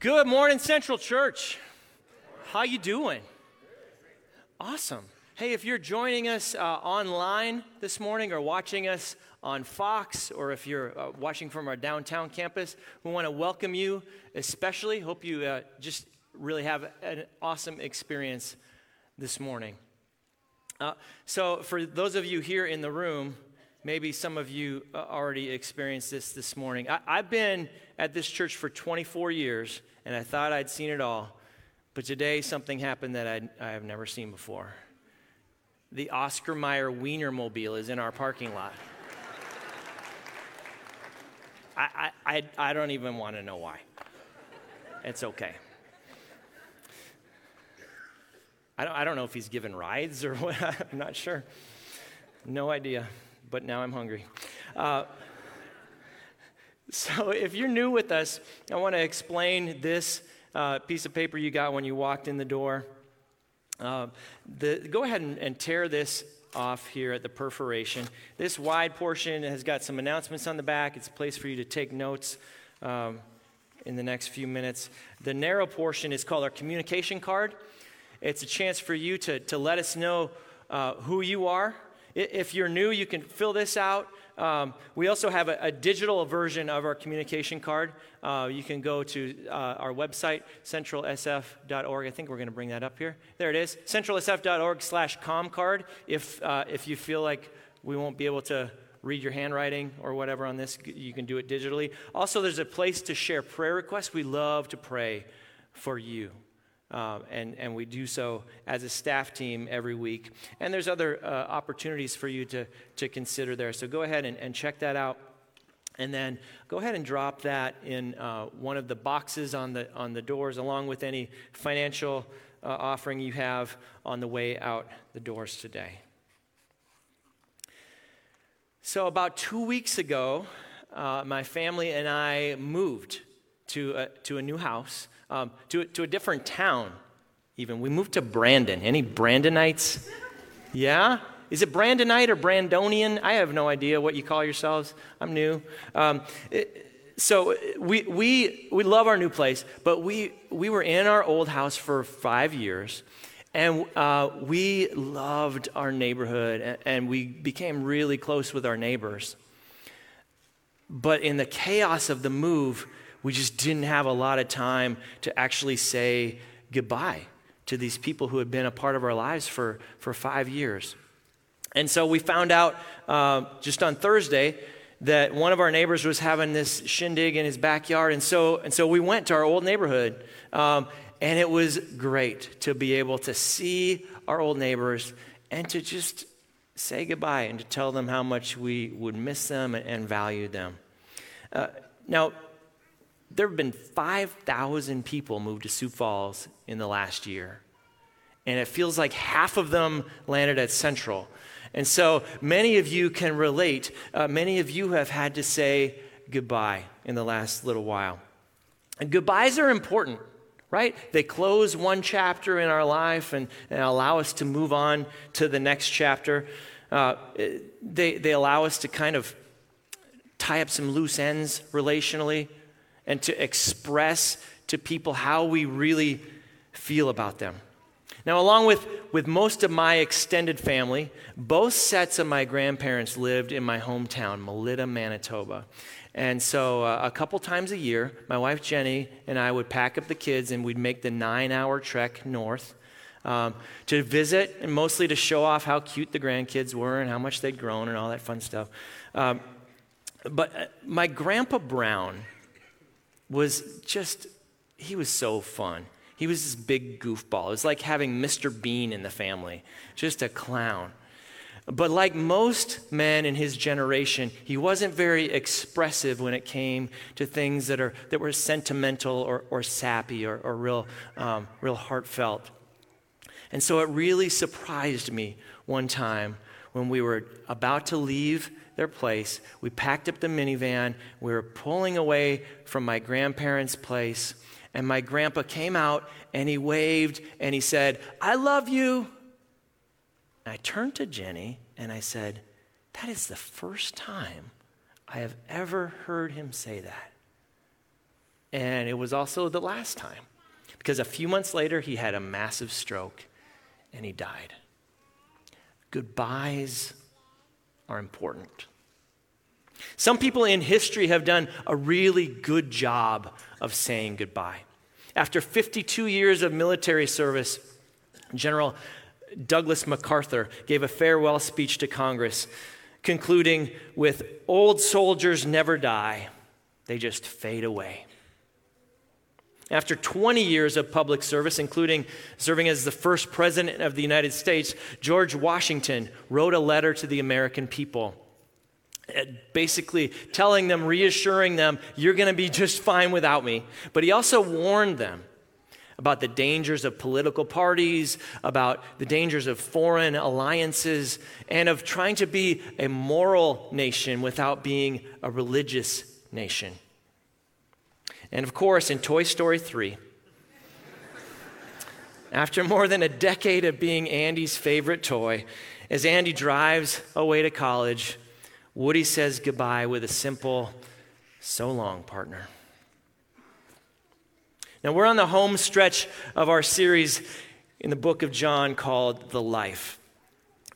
Good morning, Central Church. How you doing? Awesome. Hey, if you're joining us uh, online this morning or watching us on Fox, or if you're uh, watching from our downtown campus, we want to welcome you. Especially, hope you uh, just really have an awesome experience this morning. Uh, so, for those of you here in the room, maybe some of you uh, already experienced this this morning. I, I've been at this church for 24 years and I thought I'd seen it all. But today, something happened that I'd, I have never seen before. The Oscar Mayer Wienermobile is in our parking lot. I, I, I don't even want to know why. It's okay. I don't, I don't know if he's given rides or what. I'm not sure. No idea. But now I'm hungry. Uh, so, if you're new with us, I want to explain this uh, piece of paper you got when you walked in the door. Uh, the, go ahead and, and, tear this off here at the perforation. This wide portion has got some announcements on the back. It's a place for you to take notes um, in the next few minutes. The narrow portion is called our communication card. It's a chance for you to, to let us know uh, who you are. If you're new, you can fill this out. Um, we also have a, a, digital version of our communication card. Uh, you can go to uh, our website, centralsf.org. I think we're going to bring that up here. There it is, centralsf.org slash comcard. If, uh, if you feel like we won't be able to read your handwriting or whatever on this, you can do it digitally. Also, there's a place to share prayer requests. We love to pray for you. Uh, and, and we do so as a staff team every week. And there's other uh, opportunities for you to, to consider there. So go ahead and, and check that out. And then go ahead and drop that in uh, one of the boxes on the, on the doors, along with any financial uh, offering you have on the way out the doors today. So, about two weeks ago, uh, my family and I moved to a, to a new house um, to, to a different town, even. We moved to Brandon. Any Brandonites? Yeah? Is it Brandonite or Brandonian? I have no idea what you call yourselves. I'm new. Um, it, so we, we, we love our new place, but we, we were in our old house for five years. And uh, we loved our neighborhood, and, and we became really close with our neighbors. But in the chaos of the move, we just didn't have a lot of time to actually say goodbye to these people who had been a part of our lives for, for five years. And so we found out uh, just on Thursday that one of our neighbors was having this shindig in his backyard. And so, and so we went to our old neighborhood. Um, and it was great to be able to see our old neighbors and to just say goodbye and to tell them how much we would miss them and, value them. Uh, now, there have been 5,000 people moved to Sioux Falls in the last year. And it feels like half of them landed at Central. And so many of you can relate. Uh, many of you have had to say goodbye in the last little while. And goodbyes are important, right? They close one chapter in our life and, and allow us to move on to the next chapter. Uh, they, they allow us to kind of tie up some loose ends relationally and to express to people how we really feel about them. Now, along with, with most of my extended family, both sets of my grandparents lived in my hometown, Melita, Manitoba. And so, uh, a couple times a year, my wife Jenny and I would pack up the kids and we'd make the nine hour trek north um, to visit and mostly to show off how cute the grandkids were and how much they'd grown and all that fun stuff. Um, but uh, my grandpa Brown, was just, he was so fun. He was this big goofball. It was like having Mr. Bean in the family, just a clown. But like most men in his generation, he wasn't very expressive when it came to things that, are, that were sentimental or, or sappy or, or real, um, real heartfelt. And so it really surprised me one time when we were about to leave their place. We packed up the minivan. We were pulling away from my grandparents' place. And my grandpa came out and he waved and he said, I love you. And I turned to Jenny and I said, That is the first time I have ever heard him say that. And it was also the last time because a few months later, he had a massive stroke and he died. Goodbyes are important. Some people in history have done a really good job of saying goodbye. After 52 years of military service, General Douglas MacArthur gave a farewell speech to Congress, concluding with Old soldiers never die, they just fade away. After 20 years of public service, including serving as the first president of the United States, George Washington wrote a letter to the American people, basically telling them, reassuring them, you're going to be just fine without me. But he also warned them about the dangers of political parties, about the dangers of foreign alliances, and of trying to be a moral nation without being a religious nation. And of course, in Toy Story 3, after more than a decade of being Andy's favorite toy, as Andy drives away to college, Woody says goodbye with a simple, so long, partner. Now, we're on the home stretch of our series in the book of John called The Life.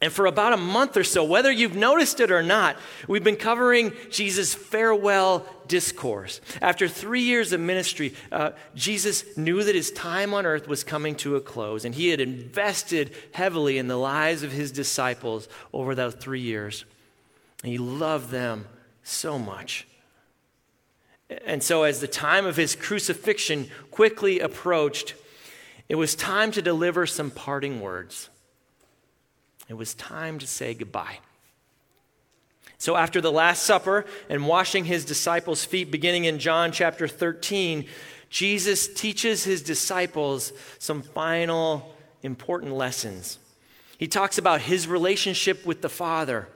And for about a month or so, whether you've noticed it or not, we've been covering Jesus' farewell discourse. After three years of ministry, uh, Jesus knew that his time on earth was coming to a close, and he had invested heavily in the lives of his disciples over those three years. And he loved them so much. And so, as the time of his crucifixion quickly approached, it was time to deliver some parting words. It was time to say goodbye. So, after the Last Supper and washing his disciples' feet, beginning in John chapter 13, Jesus teaches his disciples some final important lessons. He talks about his relationship with the Father.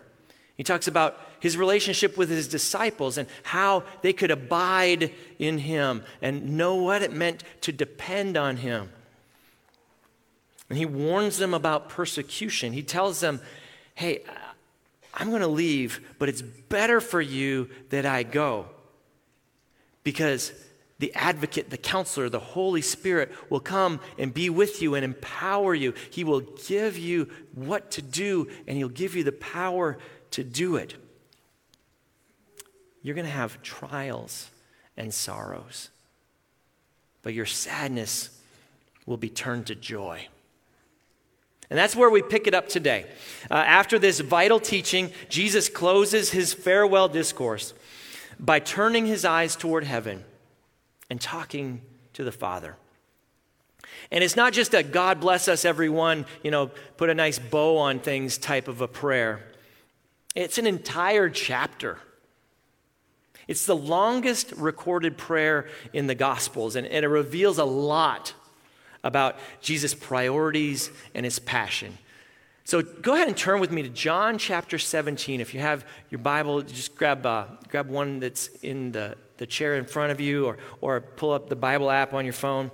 He talks about his relationship with his disciples and how they could abide in him and know what it meant to depend on him. And he warns them about persecution. He tells them, hey, I'm going to leave, but it's better for you that I go. Because the advocate, the counselor, the Holy Spirit will come and be with you and empower you. He will give you what to do, and He'll give you the power to do it. You're going to have trials and sorrows, but your sadness will be turned to joy. And that's where we pick it up today. Uh, after this vital teaching, Jesus closes his farewell discourse by turning his eyes toward heaven and talking to the Father. And it's not just a God bless us, everyone, you know, put a nice bow on things type of a prayer. It's an entire chapter. It's the longest recorded prayer in the Gospels, and, and it reveals a lot about Jesus' priorities and his passion. So go ahead and turn with me to John chapter 17. If you have your Bible, just grab, uh, grab one that's in the, the chair in front of you or, or pull up the Bible app on your phone.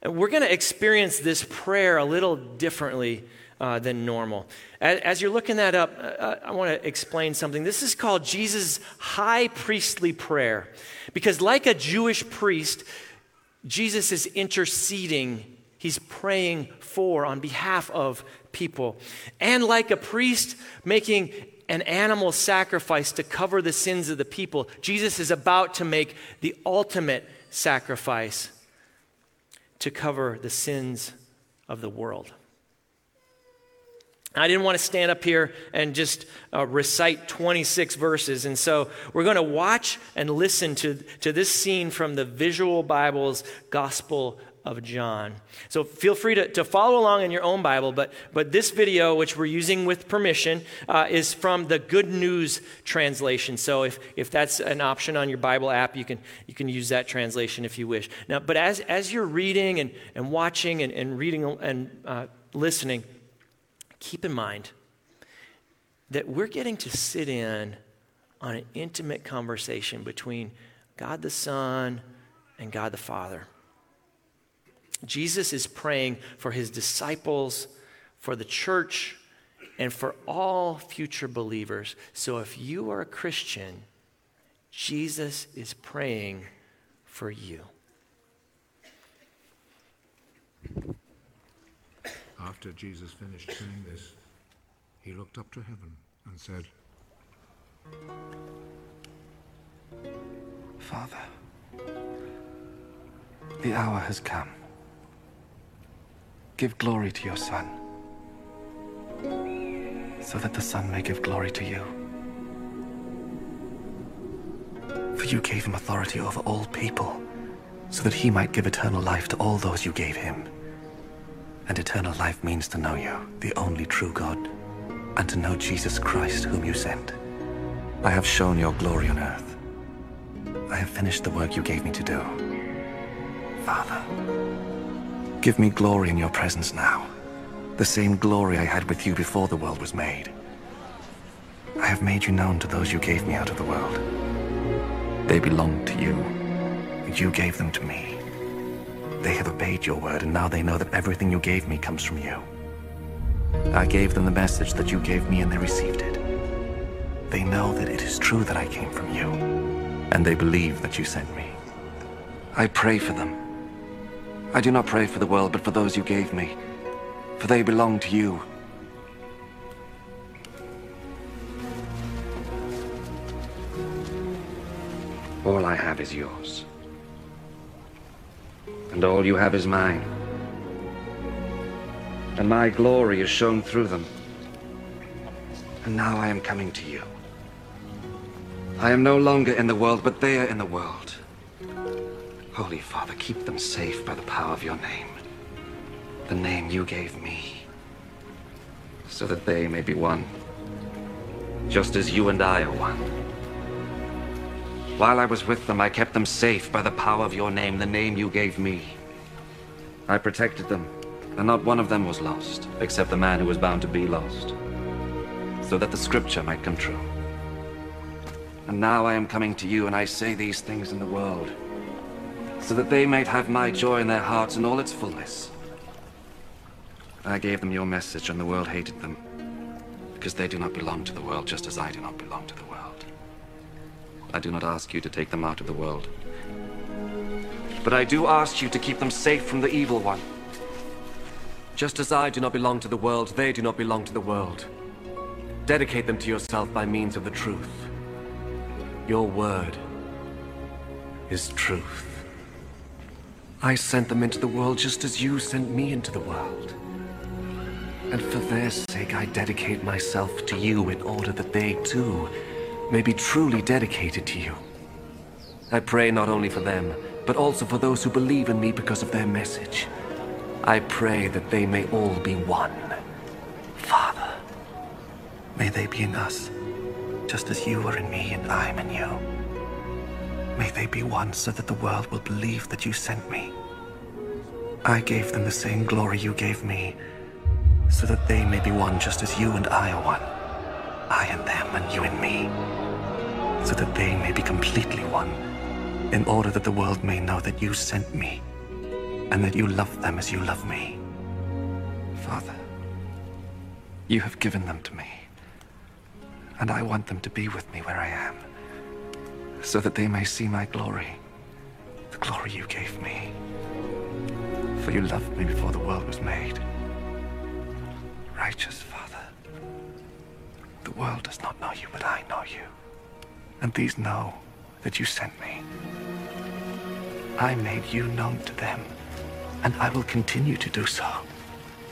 And we're going to experience this prayer a little differently uh, than normal. As, as, you're looking that up, uh, uh I want to explain something. This is called Jesus' high priestly prayer. Because, like a Jewish priest, Jesus is interceding, he's praying for, on behalf of people. And like a priest making an animal sacrifice to cover the sins of the people, Jesus is about to make the ultimate sacrifice to cover the sins of the world. I didn't want to stand up here and just uh, recite 26 verses. And so we're going to watch and listen to, to this scene from the Visual Bible's Gospel of John. So feel free to, to follow along in your own Bible, but, but this video, which we're using with permission, uh, is from the Good News translation. So if, if that's an option on your Bible app, you can, you can use that translation if you wish. Now, but as, as you're reading and, and watching and, and reading and uh, listening, keep in mind that we're getting to sit in on an intimate conversation between God the Son and God the Father. Jesus is praying for his disciples, for the church, and for all future believers. So if you are a Christian, Jesus is praying for you. After Jesus finished saying this, he looked up to heaven and said, Father, the hour has come. Give glory to your Son, so that the Son may give glory to you. For you gave him authority over all people, so that he might give eternal life to all those you gave him. And eternal life means to know you, the only true God, and to know Jesus Christ, whom you sent. I have shown your glory on earth. I have finished the work you gave me to do. Father, give me glory in your presence now. The same glory I had with you before the world was made. I have made you known to those you gave me out of the world. They belong to you. And you gave them to me. They have obeyed your word, and now they know that everything you gave me comes from you. I gave them the message that you gave me, and they received it. They know that it is true that I came from you, and they believe that you sent me. I pray for them. I do not pray for the world, but for those you gave me, for they belong to you. All I have is yours. And all you have is mine. And my glory is shown through them. And now I am coming to you. I am no longer in the world, but they are in the world. Holy Father, keep them safe by the power of your name. The name you gave me. So that they may be one. Just as you and I are one. While I was with them, I kept them safe by the power of your name, the name you gave me. I protected them, and not one of them was lost, except the man who was bound to be lost, so that the scripture might come true. And now I am coming to you, and I say these things in the world, so that they might have my joy in their hearts in all its fullness. I gave them your message, and the world hated them, because they do not belong to the world, just as I do not belong to the world. I do not ask you to take them out of the world. But I do ask you to keep them safe from the evil one. Just as I do not belong to the world, they do not belong to the world. Dedicate them to yourself by means of the truth. Your word is truth. I sent them into the world just as you sent me into the world. And for their sake, I dedicate myself to you in order that they too may be truly dedicated to you. I pray not only for them, but also for those who believe in me because of their message. I pray that they may all be one. Father, may they be in us, just as you are in me and I am in you. May they be one so that the world will believe that you sent me. I gave them the same glory you gave me, so that they may be one just as you and I are one. I and them and you and me, so that they may be completely one, in order that the world may know that you sent me, and that you love them as you love me. Father, you have given them to me, and I want them to be with me where I am, so that they may see my glory, the glory you gave me. For you loved me before the world was made. Righteous Father. The world does not know you, but I know you. And these know that you sent me. I made you known to them, and I will continue to do so,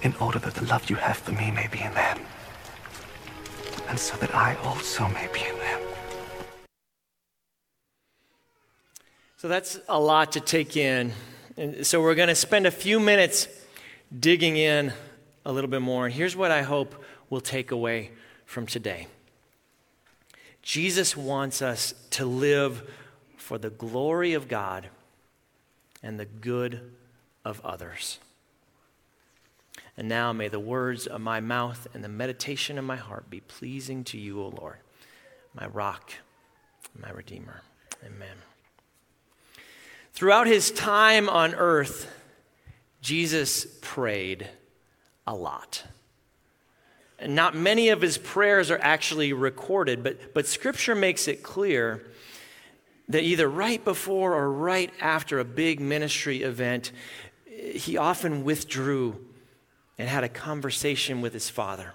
in order that the love you have for me may be in them, and so that I also may be in them. So that's a lot to take in. And so we're going to spend a few minutes digging in a little bit more. Here's what I hope we'll take away from today. Jesus wants us to live for the glory of God and the good of others. And now may the words of my mouth and the meditation of my heart be pleasing to you, O Lord, my rock, my redeemer. Amen. Throughout his time on earth, Jesus prayed a lot. Not many of his prayers are actually recorded, but, but scripture makes it clear that either right before or right after a big ministry event, he often withdrew and had a conversation with his father.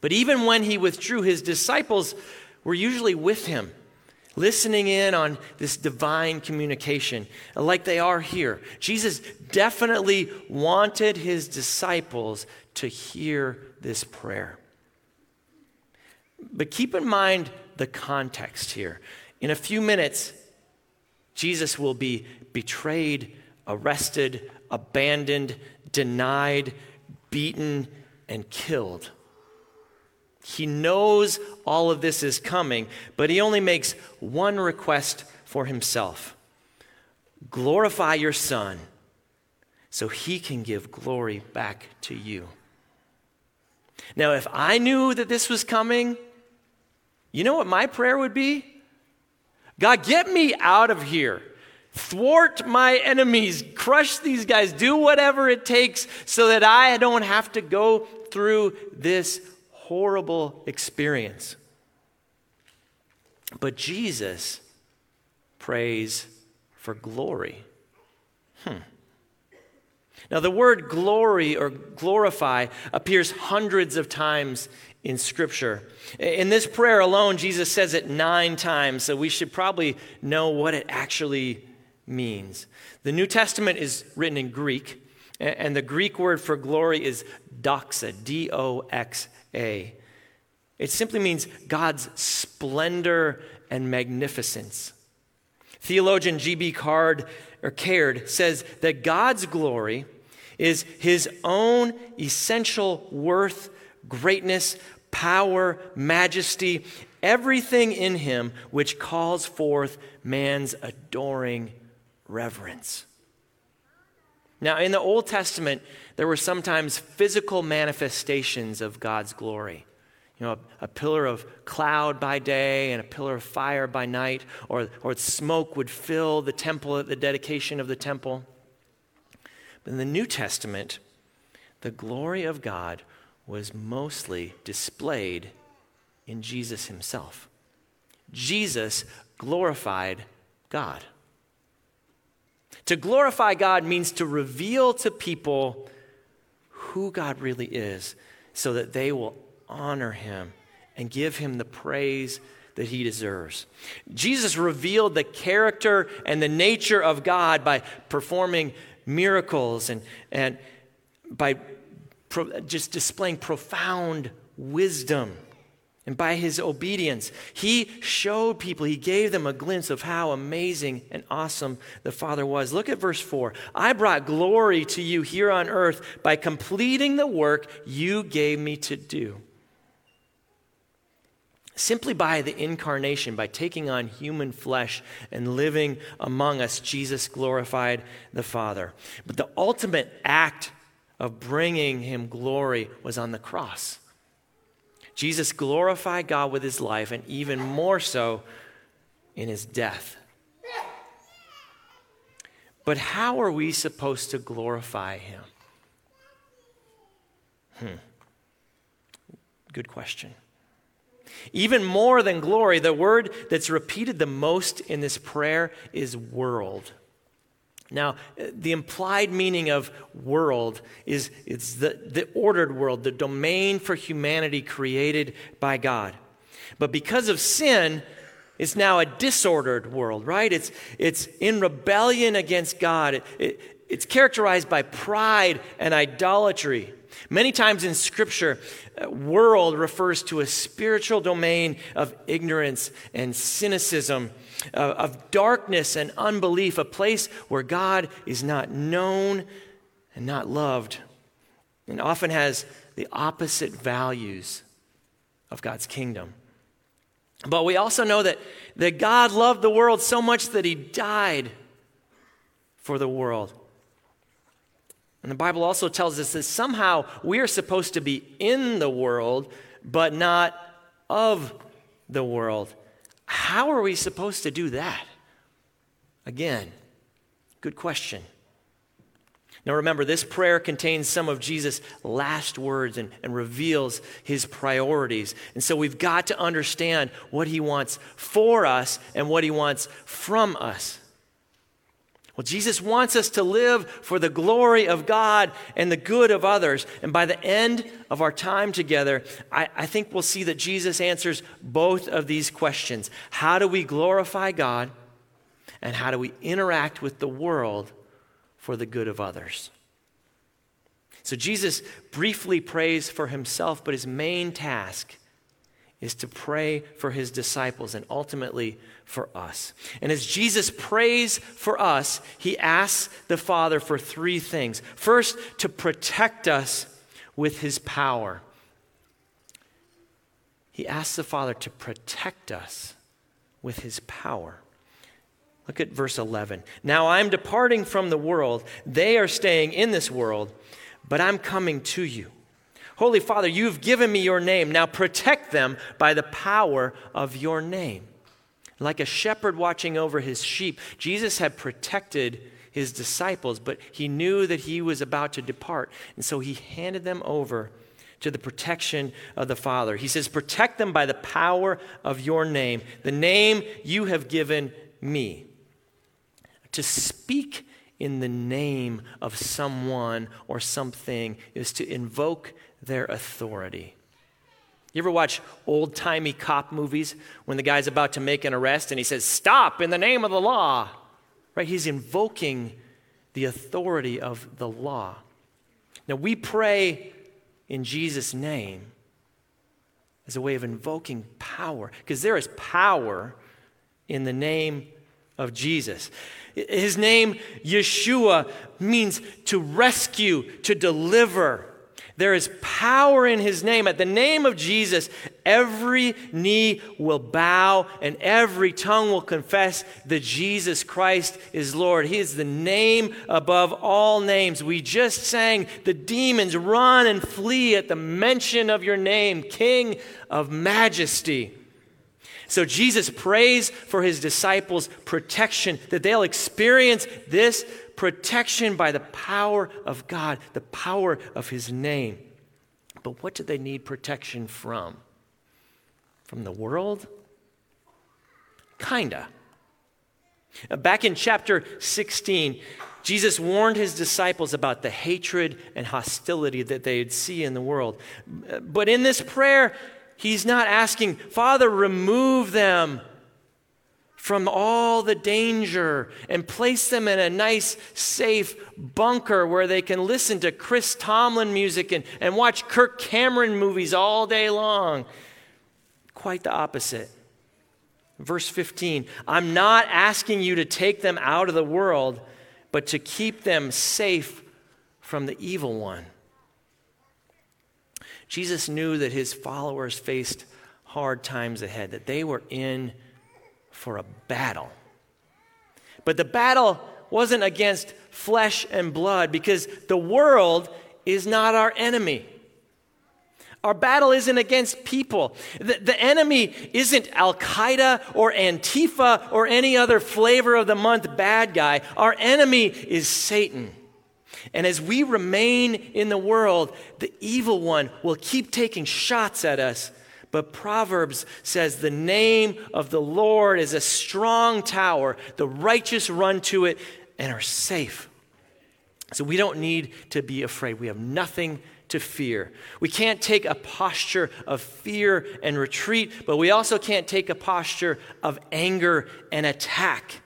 But even when he withdrew, his disciples were usually with him, listening in on this divine communication, like they are here. Jesus definitely wanted his disciples to hear this prayer. But keep in mind the context here. In a few minutes, Jesus will be betrayed, arrested, abandoned, denied, beaten, and killed. He knows all of this is coming, but he only makes one request for himself glorify your Son so he can give glory back to you. Now, if I knew that this was coming, you know what my prayer would be? God, get me out of here. Thwart my enemies, crush these guys, do whatever it takes so that I don't have to go through this horrible experience. But Jesus prays for glory. Now, the word glory or glorify appears hundreds of times in Scripture. In this prayer alone, Jesus says it nine times, so we should probably know what it actually means. The New Testament is written in Greek, and the Greek word for glory is doxa, D O X A. It simply means God's splendor and magnificence. Theologian G.B. Card or Caird says that God's glory is his own essential worth, greatness, power, majesty, everything in him which calls forth man's adoring reverence. Now, in the Old Testament, there were sometimes physical manifestations of God's glory. You know, a, a, pillar of cloud by day and a pillar of fire by night, or, or smoke would fill the temple at the dedication of the temple. But in the New Testament, the glory of God was mostly displayed in Jesus himself. Jesus glorified God. To glorify God means to reveal to people who God really is so that they will honor him and give him the praise that he deserves. Jesus revealed the character and the nature of God by performing miracles and, and by pro- just displaying profound wisdom and by his obedience, he showed people, he gave them a glimpse of how amazing and awesome the Father was. Look at verse 4. I brought glory to you here on earth by completing the work you gave me to do. Simply by the incarnation, by taking on human flesh and living among us, Jesus glorified the Father. But the ultimate act of bringing him glory was on the cross. Jesus glorified God with his life, and even more so in his death. But how are we supposed to glorify him? Hmm. Good question. Even more than glory, the word that's repeated the most in this prayer is world. Now, the implied meaning of world is it's the, the ordered world, the domain for humanity created by God. But because of sin, it's now a disordered world, right? It's, it's in rebellion against God. It, it, it's characterized by pride and idolatry. Many times in Scripture, uh, world refers to a spiritual domain of ignorance and cynicism uh, of darkness and unbelief, a place where God is not known and not loved, and often has the opposite values of God's kingdom. But we also know that, that God loved the world so much that he died for the world. And the Bible also tells us that somehow we are supposed to be in the world, but not of the world. How are we supposed to do that? Again, good question. Now remember, this prayer contains some of Jesus' last words and, and, reveals his priorities. And so we've got to understand what he wants for us and what he wants from us. Well, Jesus wants us to live for the glory of God and the good of others. And by the end of our time together, I, I think we'll see that Jesus answers both of these questions How do we glorify God? And how do we interact with the world for the good of others? So Jesus briefly prays for himself, but his main task is to pray for his disciples and ultimately for us. And as Jesus prays for us, he asks the Father for three things. First, to protect us with his power. He asks the Father to protect us with his power. Look at verse 11. Now I'm departing from the world. They are staying in this world, but I'm coming to you. Holy Father, you've given me your name. Now protect them by the power of your name. Like a shepherd watching over his sheep, Jesus had protected his disciples, but he knew that he was about to depart. And so he handed them over to the protection of the Father. He says, Protect them by the power of your name, the name you have given me. To speak in the name of someone or something is to invoke their authority. You ever watch old timey cop movies when the guy's about to make an arrest and he says, Stop in the name of the law? Right? He's invoking the authority of the law. Now, we pray in Jesus' name as a way of invoking power, because there is power in the name of Jesus. His name, Yeshua, means to rescue, to deliver. There is power in his name. At the name of Jesus, every knee will bow and every tongue will confess that Jesus Christ is Lord. He is the name above all names. We just sang, The demons run and flee at the mention of your name, King of majesty. So Jesus prays for his disciples' protection, that they'll experience this protection by the power of God, the power of His name. But what do they need protection from? From the world? Kinda. Uh, back in chapter 16, Jesus warned his disciples about the hatred and hostility that they'd see in the world. But in this prayer, he's not asking, Father, remove them from all the danger and place them in a nice, safe bunker where they can listen to Chris Tomlin music and, and watch Kirk Cameron movies all day long. Quite the opposite. Verse 15 I'm not asking you to take them out of the world, but to keep them safe from the evil one. Jesus knew that his followers faced hard times ahead, that they were in for a battle. But the battle wasn't against flesh and blood because the world is not our enemy. Our battle isn't against people. The, the enemy isn't Al Qaeda or Antifa or any other flavor of the month bad guy. Our enemy is Satan. And as we remain in the world, the evil one will keep taking shots at us but Proverbs says, The name of the Lord is a strong tower. The righteous run to it and are safe. So we don't need to be afraid. We have nothing to fear. We can't take a posture of fear and retreat, but we also can't take a posture of anger and attack.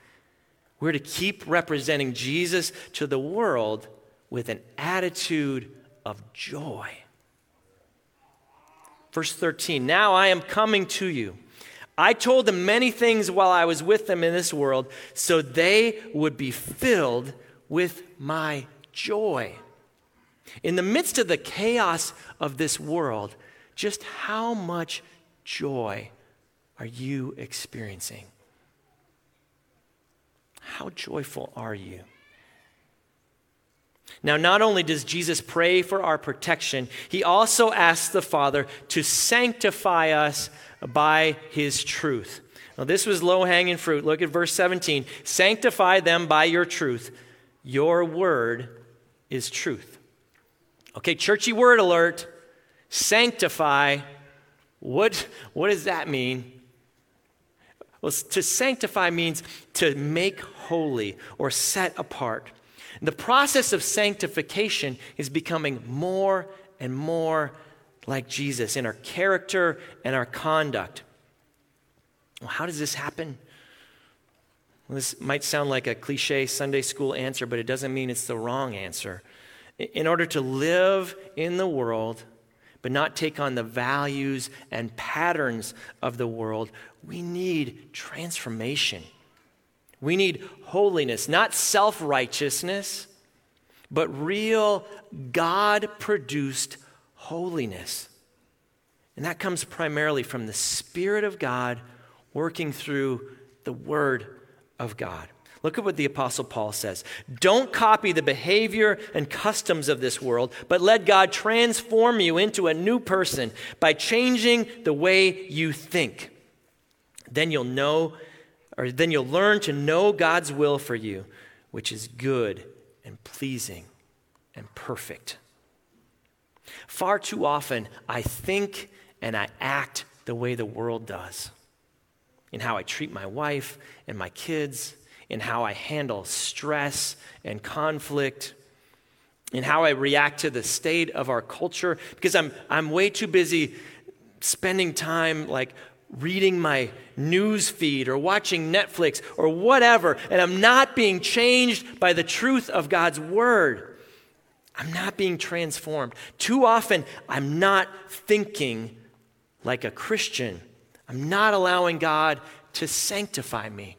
We're to keep representing Jesus to the world with an attitude of joy. Verse 13 Now I am coming to you. I told them many things while I was with them in this world, so they would be filled with my joy. In the midst of the chaos of this world, just how much joy are you experiencing? How joyful are you? Now, not only does Jesus pray for our protection, he also asks the Father to sanctify us by his truth. Now, this was low hanging fruit. Look at verse 17. Sanctify them by your truth. Your word is truth. Okay, churchy word alert. Sanctify. What, what does that mean? Well, to sanctify means to make holy or set apart. The process of sanctification is becoming more and more like Jesus in our character and our conduct. Well, how does this happen? Well, this might sound like a cliche Sunday school answer, but it doesn't mean it's the wrong answer. In order to live in the world, but not take on the values and patterns of the world, we need transformation. We need holiness, not self righteousness, but real God produced holiness. And that comes primarily from the Spirit of God working through the Word of God. Look at what the Apostle Paul says. Don't copy the behavior and customs of this world, but let God transform you into a new person by changing the way you think. Then you'll know, or then you'll learn to know God's will for you, which is good and pleasing and perfect. Far too often, I think and I act the way the world does in how I treat my wife and my kids, in how I handle stress and conflict, in how I react to the state of our culture, because I'm, I'm way too busy spending time like reading my news feed or watching Netflix or whatever, and I'm not being changed by the truth of God's word. I'm not being transformed. Too often, I'm not thinking like a Christian. I'm not allowing God to sanctify me.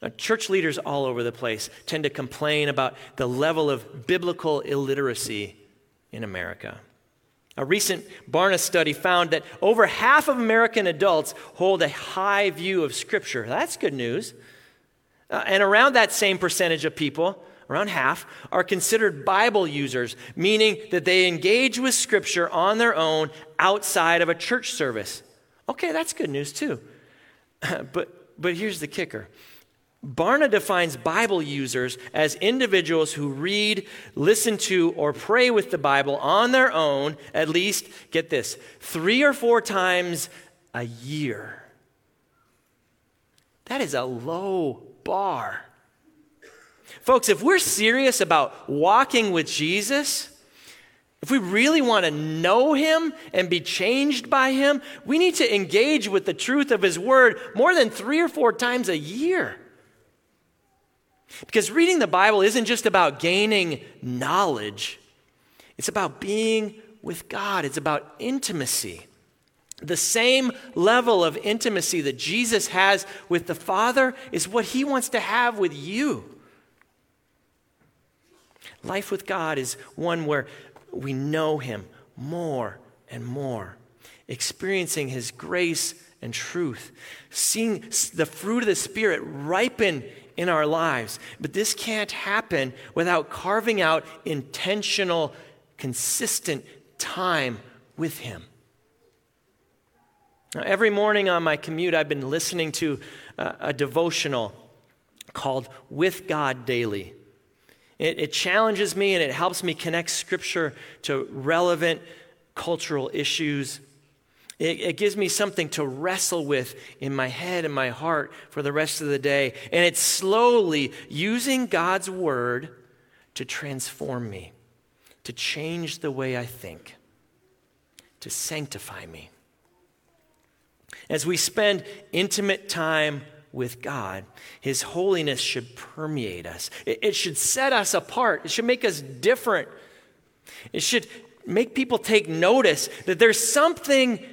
Now, church leaders all over the place tend to complain about the level of biblical illiteracy in America. A recent Barna study found that over half of American adults hold a high view of Scripture. That's good news. Uh, and around that same percentage of people, around half, are considered Bible users, meaning that they engage with Scripture on their own outside of a church service. Okay, that's good news too. but, but here's the kicker Barna defines Bible users as individuals who read, listen to, or pray with the Bible on their own, at least, get this, three or four times a year. That is a low bar. Folks, if we're serious about walking with Jesus, if we really want to know him and be changed by him, we need to engage with the truth of his word more than three or four times a year. Because reading the Bible isn't just about gaining knowledge, it's about being with God, it's about intimacy. The same level of intimacy that Jesus has with the Father is what he wants to have with you. Life with God is one where we know him more and more, experiencing his grace and truth, seeing the fruit of the Spirit ripen in our lives. But this can't happen without carving out intentional, consistent time with Him. Now, every morning on my commute, I've been listening to a, a devotional called With God Daily. It, it challenges me and it helps me connect Scripture to relevant cultural issues it, it, gives me something to wrestle with in my head and my heart for the rest of the day. And it's slowly using God's word to transform me, to change the way I think, to sanctify me. As we spend intimate time with God, His holiness should permeate us. It, it should set us apart, it should make us different. It should make people take notice that there's something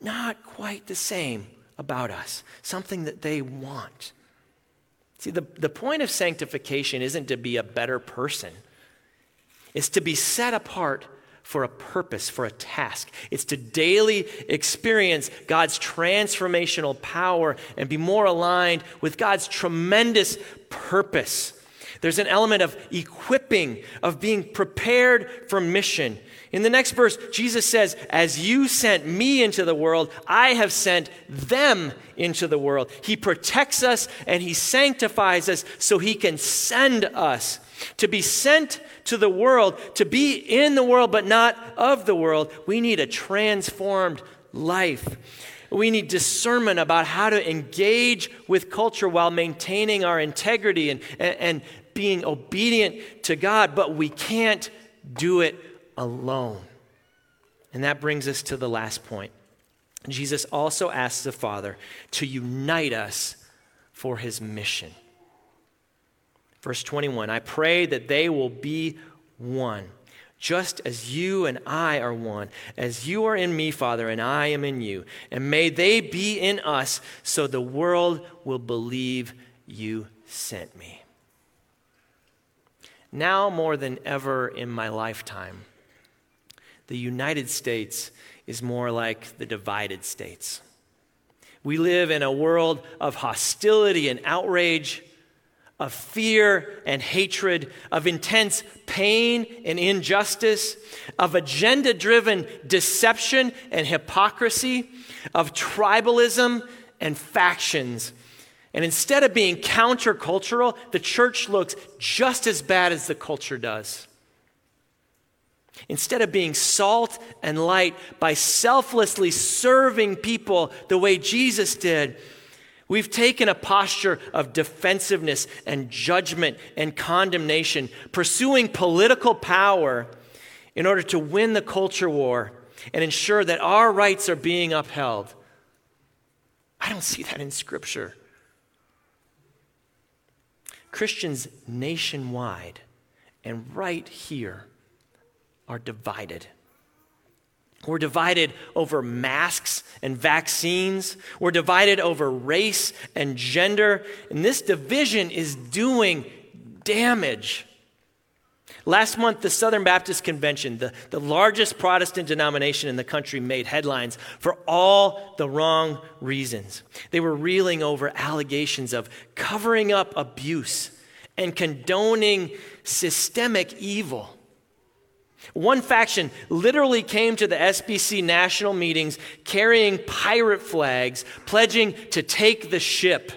not quite the same about us, something that they want. See, the, the point of sanctification isn't to be a better person, it's to be set apart for a purpose, for a task. It's to daily experience God's transformational power and be more aligned with God's tremendous purpose. There's an element of equipping, of being prepared for mission. In the next verse, Jesus says, As you sent me into the world, I have sent them into the world. He protects us and He sanctifies us so He can send us. To be sent to the world, to be in the world but not of the world, we need a transformed life. We need discernment about how to engage with culture while maintaining our integrity and, and, and being obedient to God, but we can't do it alone. And that brings us to the last point. Jesus also asks the Father to unite us for his mission. Verse 21 I pray that they will be one, just as you and I are one, as you are in me, Father, and I am in you. And may they be in us, so the world will believe you sent me. Now, more than ever in my lifetime, the United States is more like the divided states. We live in a world of hostility and outrage of fear and hatred, of intense pain and injustice, of agenda driven deception and hypocrisy, of tribalism and factions. And instead of being countercultural, the church looks just as bad as the culture does. Instead of being salt and light by selflessly serving people the way Jesus did, We've taken a posture of defensiveness and judgment and condemnation, pursuing political power in order to win the culture war and ensure that our rights are being upheld. I don't see that in Scripture. Christians nationwide and right here are divided. We're divided over masks and vaccines. We're divided over race and gender. And this division is doing damage. Last month, the Southern Baptist Convention, the, the largest Protestant denomination in the country, made headlines for all the wrong reasons. They were reeling over allegations of covering up abuse and condoning systemic evil. One faction literally came to the SBC national meetings carrying pirate flags, pledging to take the ship.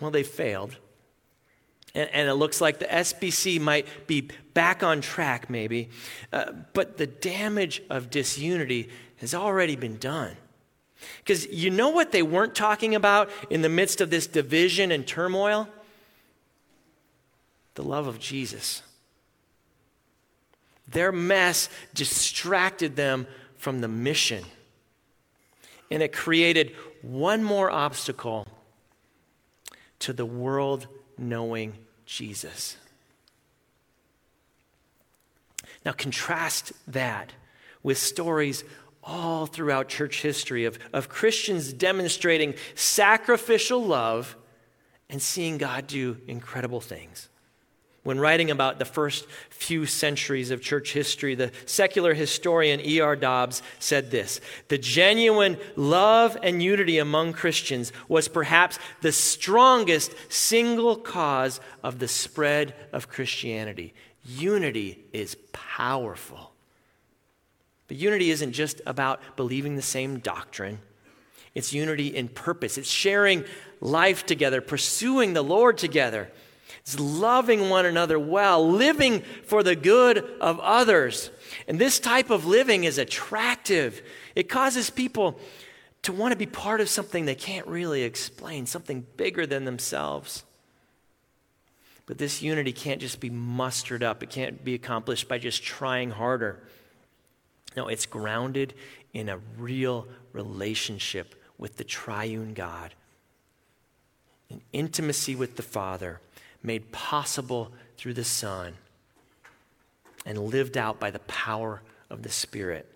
Well, they failed. And, and it looks like the SBC might be back on track, maybe. Uh, but the damage of disunity has already been done. Because you know what they weren't talking about in the midst of this division and turmoil? The love of Jesus. Their mess distracted them from the mission. And it created one more obstacle to the world knowing Jesus. Now, contrast that with stories all throughout church history of, of Christians demonstrating sacrificial love and seeing God do incredible things. When writing about the first few centuries of church history, the secular historian E.R. Dodds said this The genuine love and unity among Christians was perhaps the strongest single cause of the spread of Christianity. Unity is powerful. But unity isn't just about believing the same doctrine. It's unity in purpose. It's sharing life together, pursuing the Lord together. It's loving one another well, living for the good of others. And this type of living is attractive. It causes people to want to be part of something they can't really explain, something bigger than themselves. But this unity can't just be mustered up, it can't be accomplished by just trying harder. No, it's grounded in a real relationship with the triune God, an intimacy with the Father made possible through the Son and lived out by the power of the Spirit.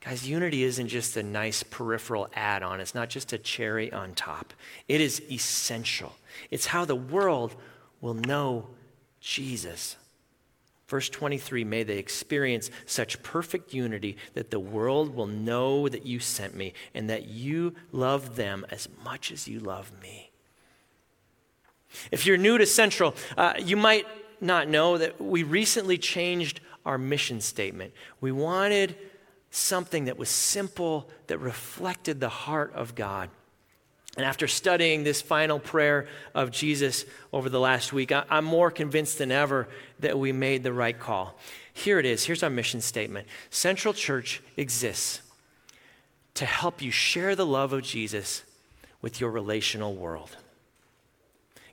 Guys, unity isn't just a nice peripheral add on, it's not just a cherry on top. It is essential. It's how the world will know Jesus. Verse 23 May they experience such perfect unity that the world will know that you sent me and that you love them as much as you love me. If you're new to Central, uh, you might not know that we recently changed our mission statement. We wanted something that was simple, that reflected the heart of God. And after studying this final prayer of Jesus over the last week, I'm more convinced than ever that we made the right call. Here it is. Here's our mission statement Central Church exists to help you share the love of Jesus with your relational world.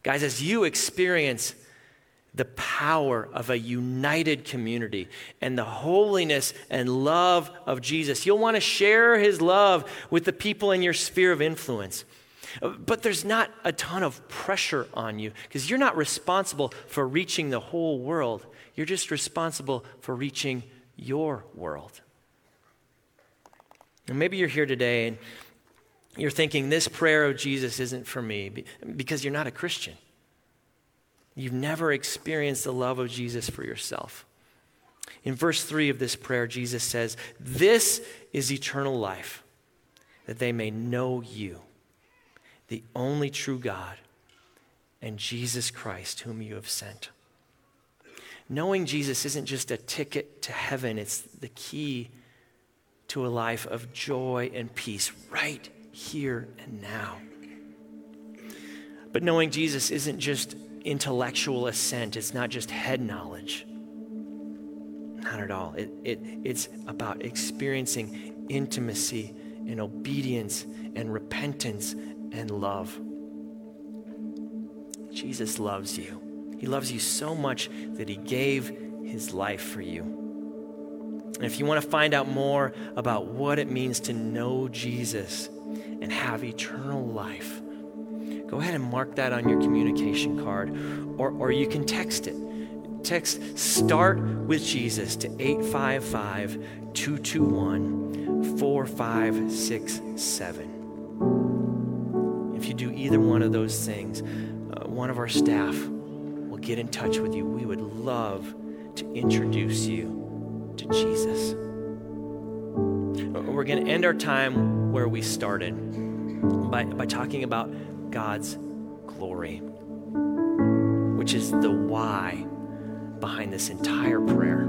Guys, as you experience the power of a united community and the holiness and love of Jesus, you'll want to share his love with the people in your sphere of influence. But there's not a ton of pressure on you because you're not responsible for reaching the whole world. You're just responsible for reaching your world. And maybe you're here today and you're thinking, this prayer of Jesus isn't for me because you're not a Christian. You've never experienced the love of Jesus for yourself. In verse 3 of this prayer, Jesus says, This is eternal life, that they may know you the only true God, and Jesus Christ, whom you have sent. Knowing Jesus isn't just a ticket to heaven, it's the key to a life of joy and peace right here and now. But knowing Jesus isn't just intellectual assent, it's not just head knowledge. Not at all. It, it, it's about experiencing intimacy and obedience and repentance and love. Jesus loves you. He loves you so much that he gave his life for you. And if you want to find out more about what it means to know Jesus and have eternal life, go ahead and mark that on your communication card, or, or you can text it. Text Start with Jesus to 855 221 4567 If you do either one of those things, uh, one of our staff will get in touch with you. We would love to introduce you to Jesus. We're going to end our time where we started by, by talking about God's glory, which is the why behind this entire prayer.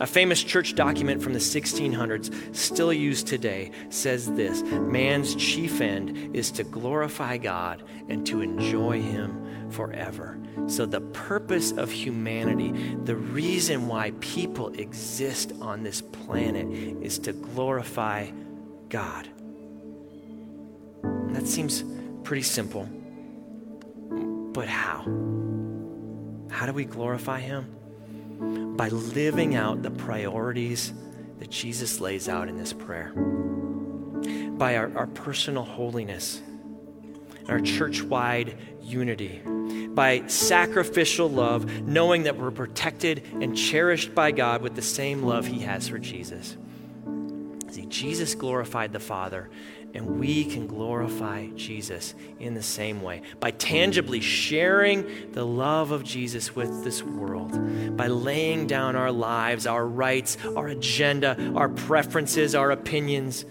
A famous church document from the 1600s, still used today, says this Man's chief end is to glorify God and to enjoy Him forever. So, the purpose of humanity, the reason why people exist on this planet, is to glorify God. that seems pretty simple. But how? How do we glorify Him? by living out the priorities that Jesus lays out in this prayer, by our, our personal holiness, our church wide unity, by sacrificial love, knowing that we're protected and cherished by God with the same love He has for Jesus. See, Jesus glorified the Father, and we can glorify Jesus in the same way. By tangibly sharing the love of Jesus with this world, by laying down our lives, our rights, our agenda, our preferences, our opinions,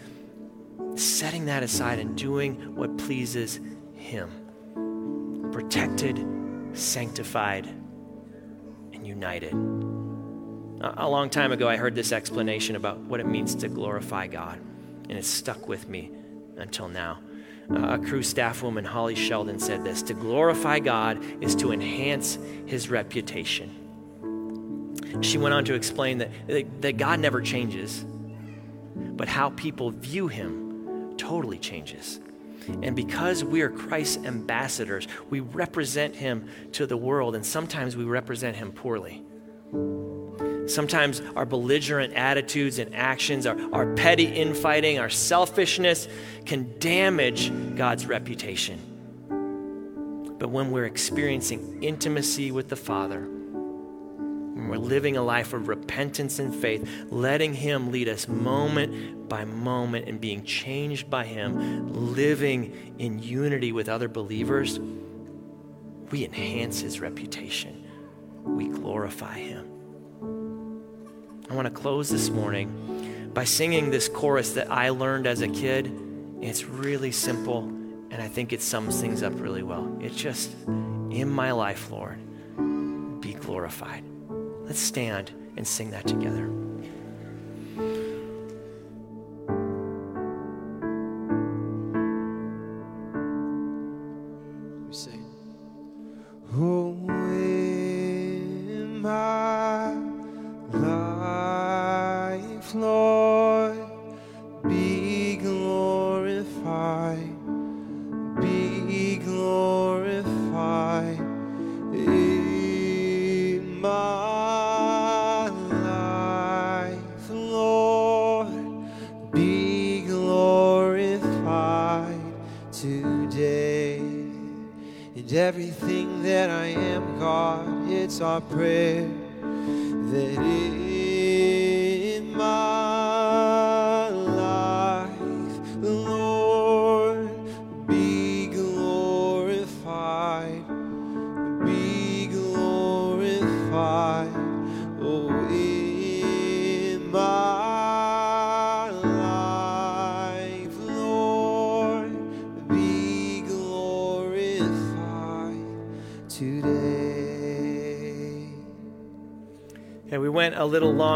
setting that aside and doing what pleases Him. Protected, sanctified, and united. A long time ago, I heard this explanation about what it means to glorify God, and it stuck with me until now. A Cru staff woman, Holly Sheldon, said this To glorify God is to enhance his reputation. She went on to explain that, that God never changes, but how people view him totally changes. And because we are Christ's ambassadors, we represent him to the world, and sometimes we represent him poorly. Sometimes our belligerent attitudes and actions, our, our petty infighting, our selfishness can damage God's reputation. But when we're experiencing intimacy with the Father, we're living a life of repentance and faith, letting Him lead us moment by moment and being changed by Him, living in unity with other believers, we enhance His reputation. We glorify Him. I want to close this morning by singing this chorus that I learned as a kid. It's really simple, and I think it sums things up really well. It's just, in my life, Lord, be glorified. Let's stand and sing that together.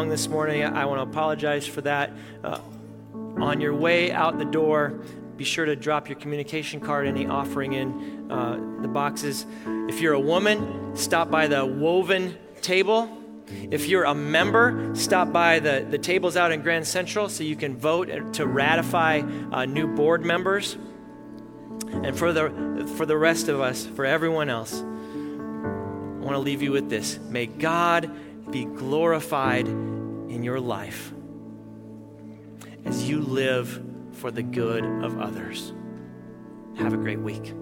Long this morning. I want to apologize for that. Uh, on your way out the door, be sure to drop your communication card, any offering in uh, the boxes. If you're a woman, stop by the woven table. If you're a member, stop by the, the tables out in Grand Central so you can vote to ratify uh, new board members. And for the, for the rest of us, for everyone else, I want to leave you with this. May God be glorified in your life as you live for the good of others. Have a great week.